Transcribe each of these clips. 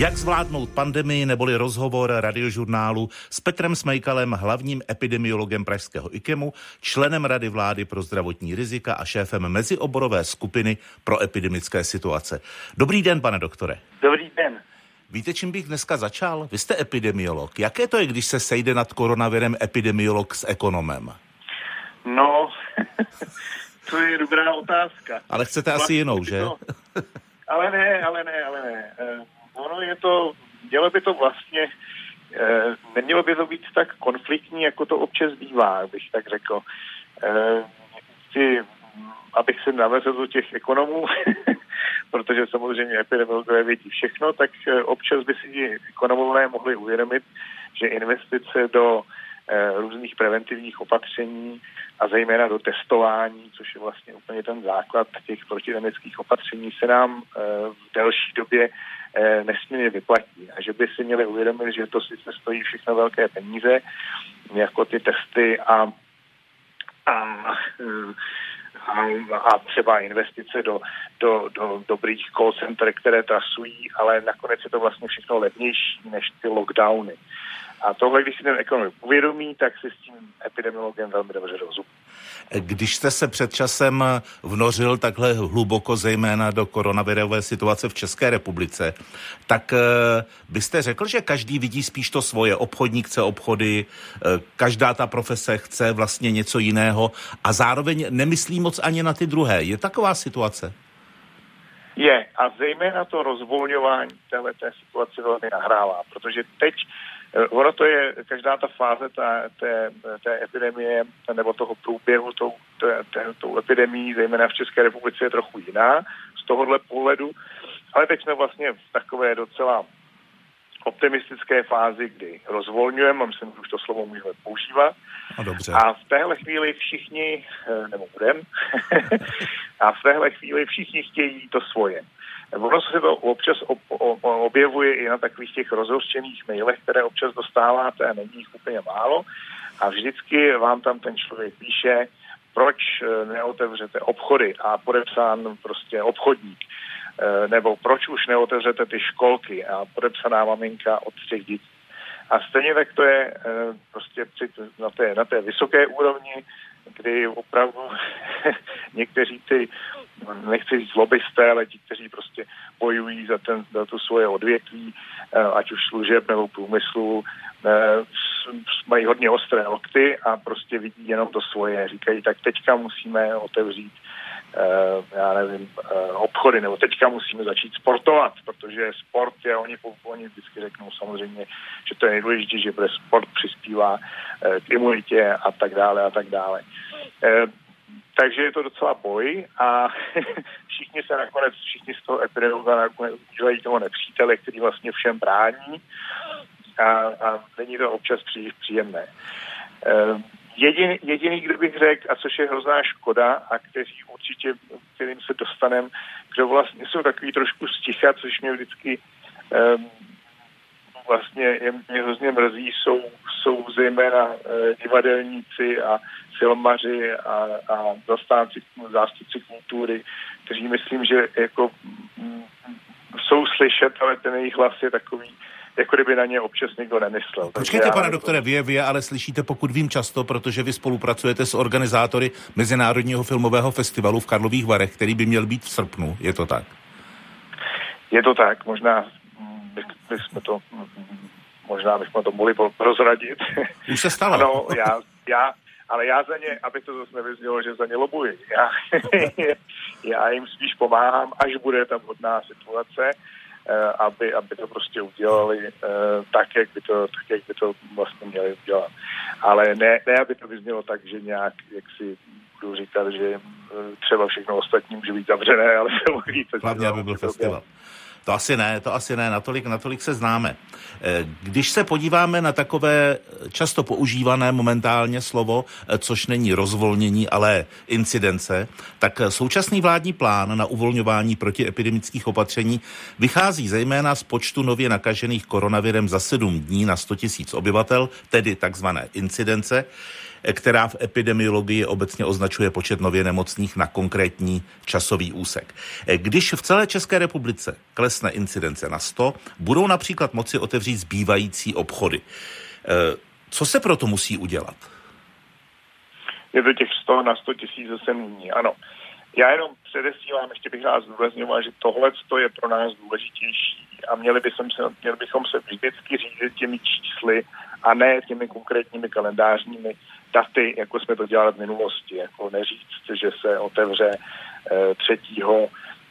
Jak zvládnout pandemii neboli rozhovor radiožurnálu s Petrem Smejkalem, hlavním epidemiologem pražského IKEMu, členem Rady vlády pro zdravotní rizika a šéfem mezioborové skupiny pro epidemické situace. Dobrý den, pane doktore. Dobrý den. Víte, čím bych dneska začal? Vy jste epidemiolog. Jaké to je, když se sejde nad koronavirem epidemiolog s ekonomem? No, to je dobrá otázka. Ale chcete asi jinou, že? Ale ne, ale ne, ale ne. Ono je to, dělo by to vlastně, uh, nemělo by to být tak konfliktní, jako to občas bývá, bych tak řekl. Uh, ty, abych se navezl do těch ekonomů, protože samozřejmě epidemiologové vědí všechno, tak občas by si ekonomové mohli uvědomit, že investice do Eh, různých preventivních opatření a zejména do testování, což je vlastně úplně ten základ těch protidemických opatření, se nám eh, v delší době eh, nesmírně vyplatí. A že by si měli uvědomit, že to sice stojí všechno velké peníze, jako ty testy a, a a třeba investice do, do, do dobrých call center, které trasují, ale nakonec je to vlastně všechno levnější než ty lockdowny. A tohle, když si ten ekonomik uvědomí, tak si s tím epidemiologem velmi dobře rozumí. Když jste se před časem vnořil takhle hluboko, zejména do koronavirové situace v České republice, tak eh, byste řekl, že každý vidí spíš to svoje. Obchodník chce obchody, eh, každá ta profese chce vlastně něco jiného a zároveň nemyslí moc ani na ty druhé. Je taková situace? Je a zejména to rozvolňování téhle té situace velmi nahrává, protože teď ono to je, každá ta fáze ta, té, té epidemie nebo toho průběhu tou, té, té, tou epidemí, zejména v České republice, je trochu jiná z tohohle pohledu. Ale teď jsme vlastně v takové docela optimistické fázi, kdy rozvolňujeme, myslím, že už to slovo můžeme používat. A, dobře. a v téhle chvíli všichni, eh, nebo budem, a v téhle chvíli všichni chtějí to svoje. Ono se to občas objevuje i na takových těch rozhořčených mailech, které občas dostáváte a není jich úplně málo. A vždycky vám tam ten člověk píše, proč eh, neotevřete obchody a podepsán prostě obchodník. Eh, nebo proč už neotevřete ty školky a podepsaná maminka od třech dětí. A stejně tak to je eh, prostě na té, na té vysoké úrovni, kdy opravdu někteří ty, nechci říct lobbysté, ale ti, kteří prostě bojují za, ten, za to svoje odvětví, eh, ať už služeb nebo průmyslu, eh, mají hodně ostré lokty a prostě vidí jenom to svoje. Říkají, tak teďka musíme otevřít Uh, já nevím, obchody, nebo teďka musíme začít sportovat, protože sport je, oni, oni vždycky řeknou samozřejmě, že to je nejdůležitější, že sport přispívá k imunitě a tak dále a tak dále. Takže je to docela boj a všichni se nakonec, všichni z toho epidemiologa nakonec udělají toho nepřítele, který vlastně všem brání a, a není to občas příliš příjemné. Jediný, jediný, kdo bych řekl, a což je hrozná škoda, a kteří určitě, kterým se dostanem, kdo vlastně jsou takový trošku sticha, což mě vždycky um, vlastně je, mě hrozně mrzí, jsou, jsou zejména uh, divadelníci a filmaři a, a zastánci, zástupci kultury, kteří myslím, že jako m, jsou slyšet, ale ten jejich hlas je takový, jako kdyby na ně občas někdo nemyslel. Počkejte, pane doktore, vy, vy ale slyšíte, pokud vím často, protože vy spolupracujete s organizátory Mezinárodního filmového festivalu v Karlových Varech, který by měl být v srpnu. Je to tak? Je to tak, možná bychom to možná bychom to mohli prozradit. Už se stalo. ano, já, já, ale já za ně, aby to zase nevyznělo, že za ně lobuji. Já, já jim spíš pomáhám, až bude ta vhodná situace Eh, aby, aby to prostě udělali eh, tak, jak by to, tak, jak by to vlastně měli udělat. Ale ne, ne, aby to vyznělo tak, že nějak, jak si budu říkat, že eh, třeba všechno ostatní může být zavřené, ale se mohli Hlavně, aby byl festival. To asi ne, to asi ne, natolik, natolik se známe. Eh, když se podíváme na takové často používané momentálně slovo, eh, což není rozvolnění, ale incidence, tak současný vládní plán na uvolňování protiepidemických opatření vychází zejména z počtu nově nakažených koronavirem za 7 dní na 100 000 obyvatel, tedy takzvané incidence. která v epidemiologii obecně označuje počet nově nemocných na konkrétní časový úsek. Když v celé České republice klesne incidence na 100, budou například moci otevřít zbývající obchody. Co se proto musí udělat? Je to těch 100 na 100 tisíc zase nyní, ano. Já jenom předesílám, ještě bych rád zdůrazňoval, že tohle je pro nás důležitější a měli, bychom se, měli bychom se vždycky řídit těmi čísly a ne těmi konkrétními kalendářními daty, jako jsme to dělali v minulosti. Jako neříct, že se otevře e, 3.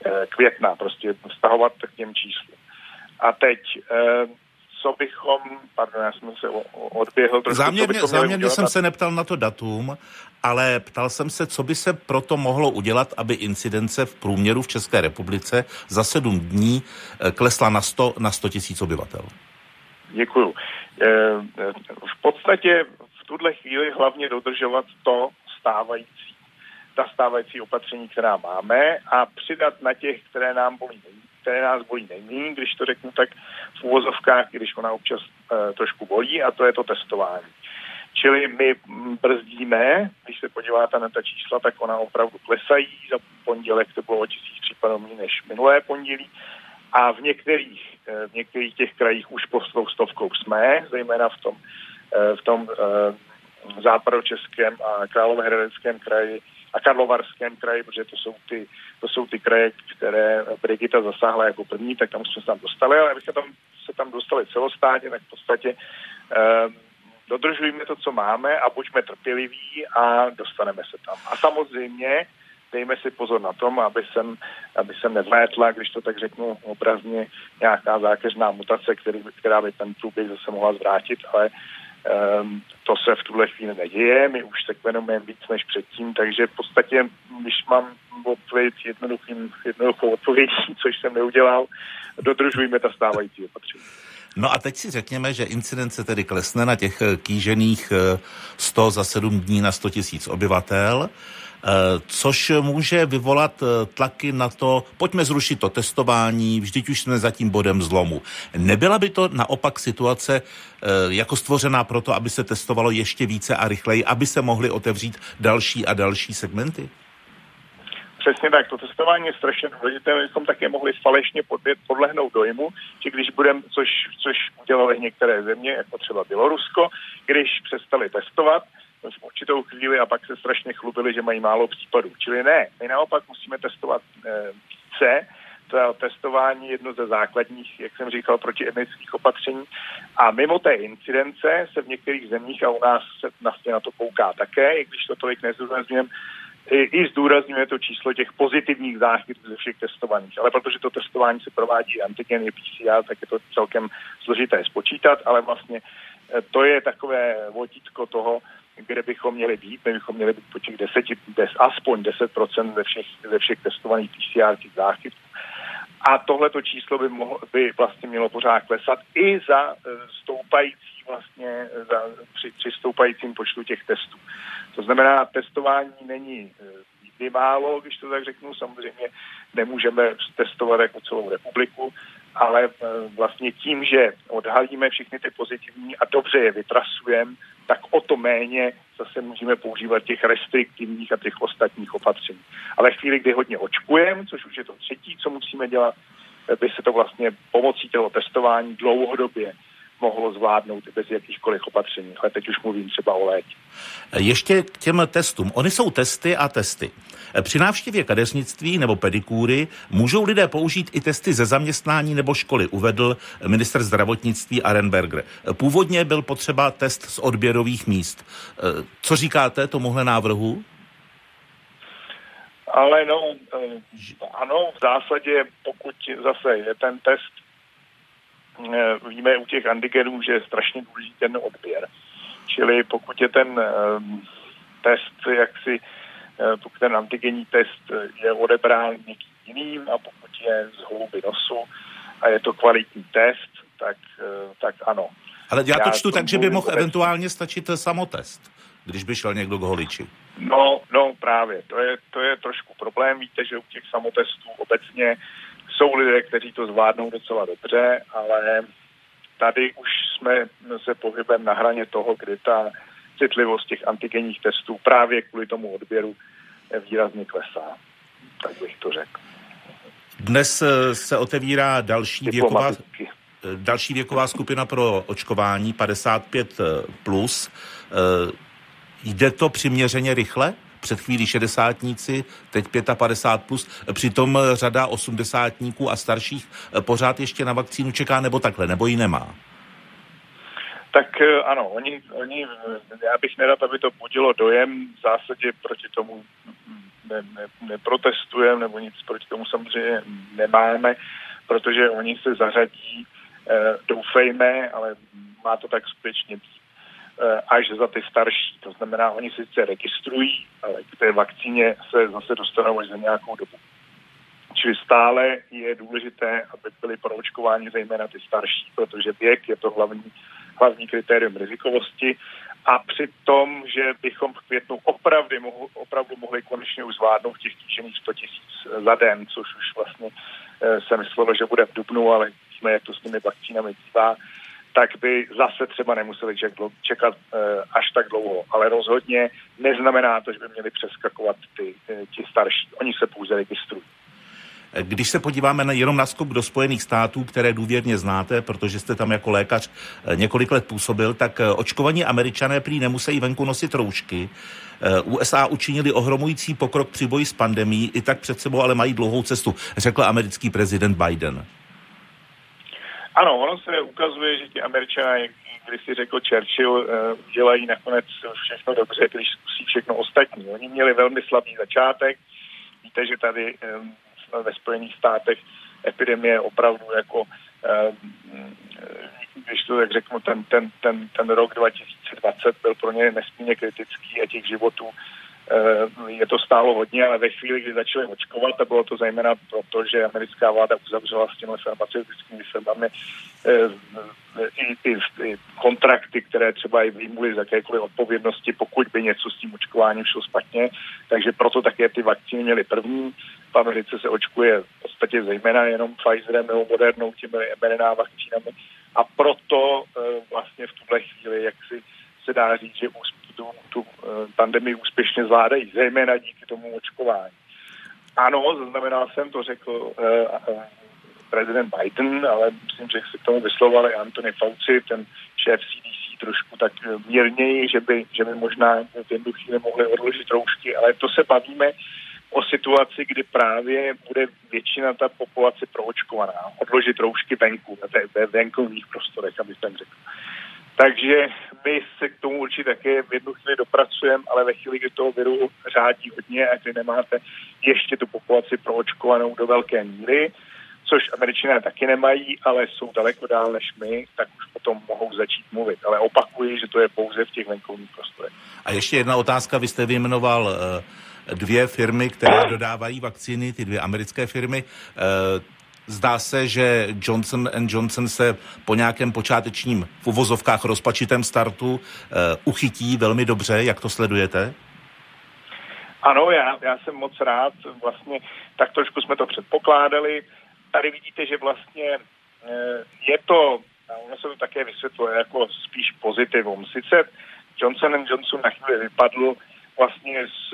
E, května, prostě vztahovat k těm číslům. A teď e, co bychom, pardon, já jsem se odběhl trošku. Záměrně, záměrně jsem se neptal na to datum, ale ptal jsem se, co by se proto mohlo udělat, aby incidence v průměru v České republice za sedm dní eh, klesla na 100, na 100 tisíc obyvatel. Děkuju. Eh, v podstatě v tuhle chvíli hlavně dodržovat to stávající, ta stávající opatření, která máme a přidat na těch, které nám bolí které nás bolí nejméně, když to řeknu tak v úvozovkách, když ona občas e, trošku bolí, a to je to testování. Čili my brzdíme, když se podíváte na ta čísla, tak ona opravdu klesají. Za pondělek to bylo o tisíc případů méně než minulé pondělí. A v některých, eh, v některých těch krajích už pod tou stovkou jsme, zejména v tom, eh, v tom západočeském a královéhradeckém kraji a Karlovarském kraji, protože to jsou ty, to jsou ty kraje, které Brigita zasáhla jako první, tak tam jsme se tam dostali, ale abychom tam, se tam dostali celostátně, tak v podstatě um, dodržujeme to, co máme a buďme trpěliví a dostaneme se tam. A samozřejmě dejme si pozor na tom, aby jsem, aby jsem nevlétla, když to tak řeknu obrazně, nějaká zákeřná mutace, který, která by ten průběh zase mohla zvrátit, ale Um, to se v tuhle chvíli neděje, my už se kvenujeme víc než předtím, takže v podstatě, když mám odpověď jednoduchou odpovědí, což jsem neudělal, dodržujeme ta stávající opatření. No a teď si řekněme, že incidence tedy klesne na těch kýžených 100 eh, za 7 dní na 100 tisíc obyvatel. Eh, což může vyvolat eh, tlaky na to, pojďme zrušit to testování, vždyť už jsme za tím bodem zlomu. Nebyla by to naopak situace eh, jako stvořená proto, aby se testovalo ještě více a rychleji, aby se mohly otevřít další a další segmenty? Přesně tak, to testování je strašně důležité, abychom také mohli falešně podlehnout dojmu, že když budeme, což, což udělali některé země, jako třeba Bělorusko, když přestali testovat, v určitou chvíli a pak se strašně chlubili, že mají málo případů. Čili ne, my naopak musíme testovat eh, více, to testování je jedno ze základních, jak jsem říkal, protiepidemických opatření. A mimo té incidence se v některých zemích, a u nás se na to pouká také, i když to tolik nezdůrazňujeme, i, i zdůrazňuje to číslo těch pozitivních záchytů ze všech testovaných. Ale protože to testování se provádí antigen i PCR, tak je to celkem složité spočítat, ale vlastně eh, to je takové vodítko toho, kde bychom měli být. My bychom měli být po těch deseti, des, aspoň 10% ze všech, ze všech testovaných PCR záchytů. A tohleto číslo by, mohlo, by vlastně mělo pořád klesat i za e, stoupající vlastně, za, při, při stoupajícím počtu těch testů. To znamená, testování není e, nikdy málo, když to tak řeknu. Samozřejmě nemůžeme testovat jako celou republiku, ale e, vlastně tím, že odhalíme všechny ty pozitivní a dobře je vytrasujeme, tak o to méně zase můžeme používat těch restriktivních a těch ostatních opatření. Ale chvíli, kdy hodně očkujeme, což už je to třetí, co musíme dělat, by se to vlastně pomocí toho testování dlouhodobě mohlo zvládnout i bez jakýchkoliv opatření. Ale teď už mluvím třeba o létě. Ještě k těm testům. Oni jsou testy a testy. Při návštěvě kadeřnictví nebo pedikúry můžou lidé použít i testy ze zaměstnání nebo školy, uvedl minister zdravotnictví Arenberger. Původně byl potřeba test z odběrových míst. Co říkáte tomuhle návrhu? Ale no, ano, v zásadě, pokud zase je ten test víme u těch antigenů, že je strašně důležitý ten odběr. Čili pokud je ten um, test, jak si, uh, pokud ten antigenní test je odebrán někým jiným a pokud je z hlouby nosu a je to kvalitní test, tak, uh, tak ano. Ale já to čtu tak, že by mohl eventuálně stačit samotest, když by šel někdo k holiči. No, no právě, to je, to je trošku problém. Víte, že u těch samotestů obecně jsou lidé, kteří to zvládnou docela dobře, ale tady už jsme se pohybem na hraně toho, kdy ta citlivost těch antigenních testů právě kvůli tomu odběru výrazně klesá. Tak bych to řekl. Dnes eh, se otevírá další věková, eh, další věková skupina pro očkování 55 plus. Jde to přiměřeně rychle? Před chvílí šedesátníci, teď 55 plus, přitom řada osmdesátníků a starších pořád ještě na vakcínu čeká, nebo takhle, nebo ji nemá? Tak eh, ano, oni, oni, já bych nerad, aby to budilo dojem, v zásadě proti tomu ne, ne, neprotestujeme, nebo nic proti tomu samozřejmě nemáme, protože oni se zařadí, eh, doufejme, ale má to tak skutečně být, eh, až za ty starší. To znamená, oni se sice registrují, ale k té vakcíně se zase dostanou až za nějakou dobu. Čili stále je důležité, aby byly proočkováni zejména ty starší, protože věk je to hlavní hlavní kritérium rizikovosti a při tom, že bychom v květnu opravdu, mohu, opravdu mohli konečně už zvládnout těch kýžených 100 tisíc za den, což už vlastně e, se myslelo, že bude v Dubnu, ale víme, jak to s těmi vakcínami bývá, tak by zase třeba nemuseli čekat e, až tak dlouho. Ale rozhodně neznamená to, že by měli přeskakovat ty, e, ti starší. Oni se pouze registrují. Když se podíváme na, jenom na skok do Spojených států, které důvěrně znáte, protože jste tam jako lékař eh, několik let působil, tak eh, očkovaní američané prý nemusí venku nosit roušky. Eh, USA učinili ohromující pokrok při boji s pandemí, i tak před sebou ale mají dlouhou cestu, řekl americký prezident Biden. Ano, ono se ukazuje, že ti američané, když si řekl Churchill, dělají nakonec všechno dobře, když zkusí všechno ostatní. Oni měli velmi slabý začátek. Víte, že tady ve Spojených státech epidemie opravdu jako, eh, když to tak řeknu, ten, ten, ten, ten rok 2020 byl pro ně nesmírně kritický a těch životů eh, je to stálo hodně, ale ve chvíli, kdy začali očkovat, a bylo to zejména proto, že americká vláda uzavřela s těmi farmaceutickými firmami eh, i, i kontrakty, které třeba i výmuly z jakékoliv odpovědnosti, pokud by něco s tím očkováním šlo špatně. Takže proto také ty vakcíny měly první. V Americe se očkuje v podstatě zejména jenom Pfizerem nebo Modernou těmi mRNA vakcínami a proto e, vlastně v tuhle chvíli, jak si se dá říct, že tu, tu e, pandemii úspěšně zvládají, zejména díky tomu očkování. Ano, zaznamenal jsem, to řekl e, prezident Biden, ale myslím, že se k tomu vyslovoval i Anthony Fauci, ten šéf CDC trošku tak mírněji, že by, že by možná v jednu chvíli mohli odložit roušky, ale to se bavíme o situaci, kdy právě bude většina ta populace proočkovaná. Odložit roušky venku, ve venkovních prostorech, aby jsem řekl. Takže my se k tomu určitě také v jednu chvíli dopracujeme, ale ve chvíli, kdy toho viru řádí hodně a kdy nemáte ještě tu populaci proočkovanou do velké míry, což američané taky nemají, ale jsou daleko dál než my, tak už potom mohou začít mluvit. Ale opakuji, že to je pouze v těch venkovních prostorech. A ještě jedna otázka, vy jste vyjmenoval uh dvě firmy, které dodávají vakcíny, ty dvě americké firmy. Zdá se, že Johnson Johnson se po nějakém počátečním v uvozovkách rozpačitém startu eh, uchytí velmi dobře. Jak to sledujete? Ano, já, já jsem moc rád. Vlastně tak trošku jsme to předpokládali. Tady vidíte, že vlastně eh, je to, a ono se to také vysvětluje jako spíš pozitivum. Sice Johnson Johnson na chvíli vypadl, vlastně s,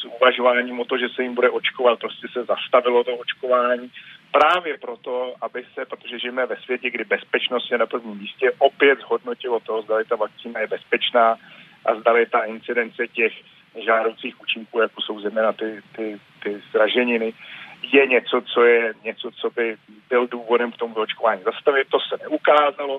s uvažováním o to, že se jim bude očkovat, prostě se zastavilo to očkování. Právě proto, aby se, protože žijeme ve světě, kdy bezpečnost je na prvním místě, opět zhodnotilo to, zda ta vakcína je bezpečná a zda ta incidence těch žádoucích účinků, jako jsou zejména ty, ty, ty zraženiny, je něco, co je něco, co by byl důvodem k tomu očkování zastavit. To se neukázalo,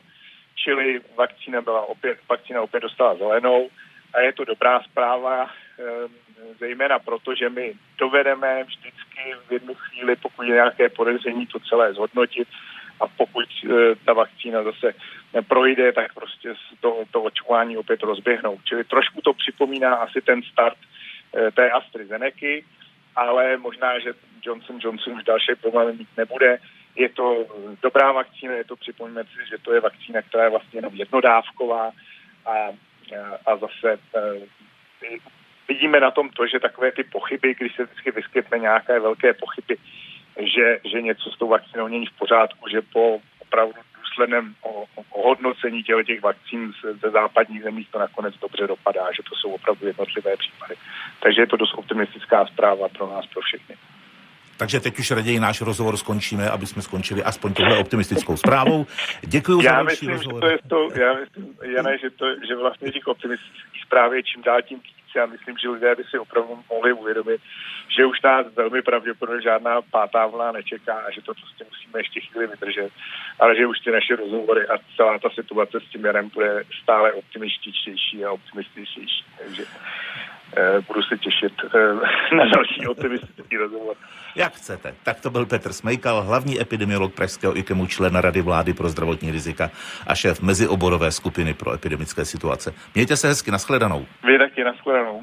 čili vakcína byla opět, vakcína opět dostala zelenou a je to dobrá zpráva, ehm, zejména proto, že my dovedeme vždycky v jednu chvíli, pokud je nějaké podezření, to celé zhodnotit a pokud eh, ta vakcína zase neprojde, tak prostě to, to očkování opět rozběhnou. Čili trošku to připomíná asi ten start eh, té AstraZeneca, ale možná, že Johnson Johnson už další problémy mít nebude. Je to dobrá vakcína, je to, připomeňme si, že to je vakcína, která je vlastně jenom jednodávková a a zase eh, vidíme na tom to, že takové ty pochyby, když se vždycky vyskytne nějaké velké pochyby, že, že něco s tou vakcínou není v pořádku, že po opravdu výsledem o, o hodnocení těch, těch vakcín ze západních zemí to nakonec dobře dopadá, že to jsou opravdu jednotlivé případy. Takže je to dost optimistická zpráva pro nás, pro všechny. Takže teď už raději náš rozhovor skončíme, aby jsme skončili aspoň tohle optimistickou zprávou. Děkuji za myslím, rozhovor. Že to je to, já myslím, Jane, že, to, že vlastně těch optimistických zpráv je čím dál tím víc. Já myslím, že lidé by si opravdu mohli uvědomit, že už nás velmi pravděpodobně žádná pátá vlna nečeká a že to prostě musíme ještě chvíli vydržet. Ale že už ty naše rozhovory a celá ta situace s tím Janem bude stále optimističtější a optimističtější. Takže budu se těšit eh, na další optimistický rozhovor. Jak chcete. Tak to byl Petr Smejkal, hlavní epidemiolog Pražského IKEMu, člen Rady vlády pro zdravotní rizika a šéf mezioborové skupiny pro epidemické situace. Mějte se hezky, nashledanou. Vy taky, nashledanou.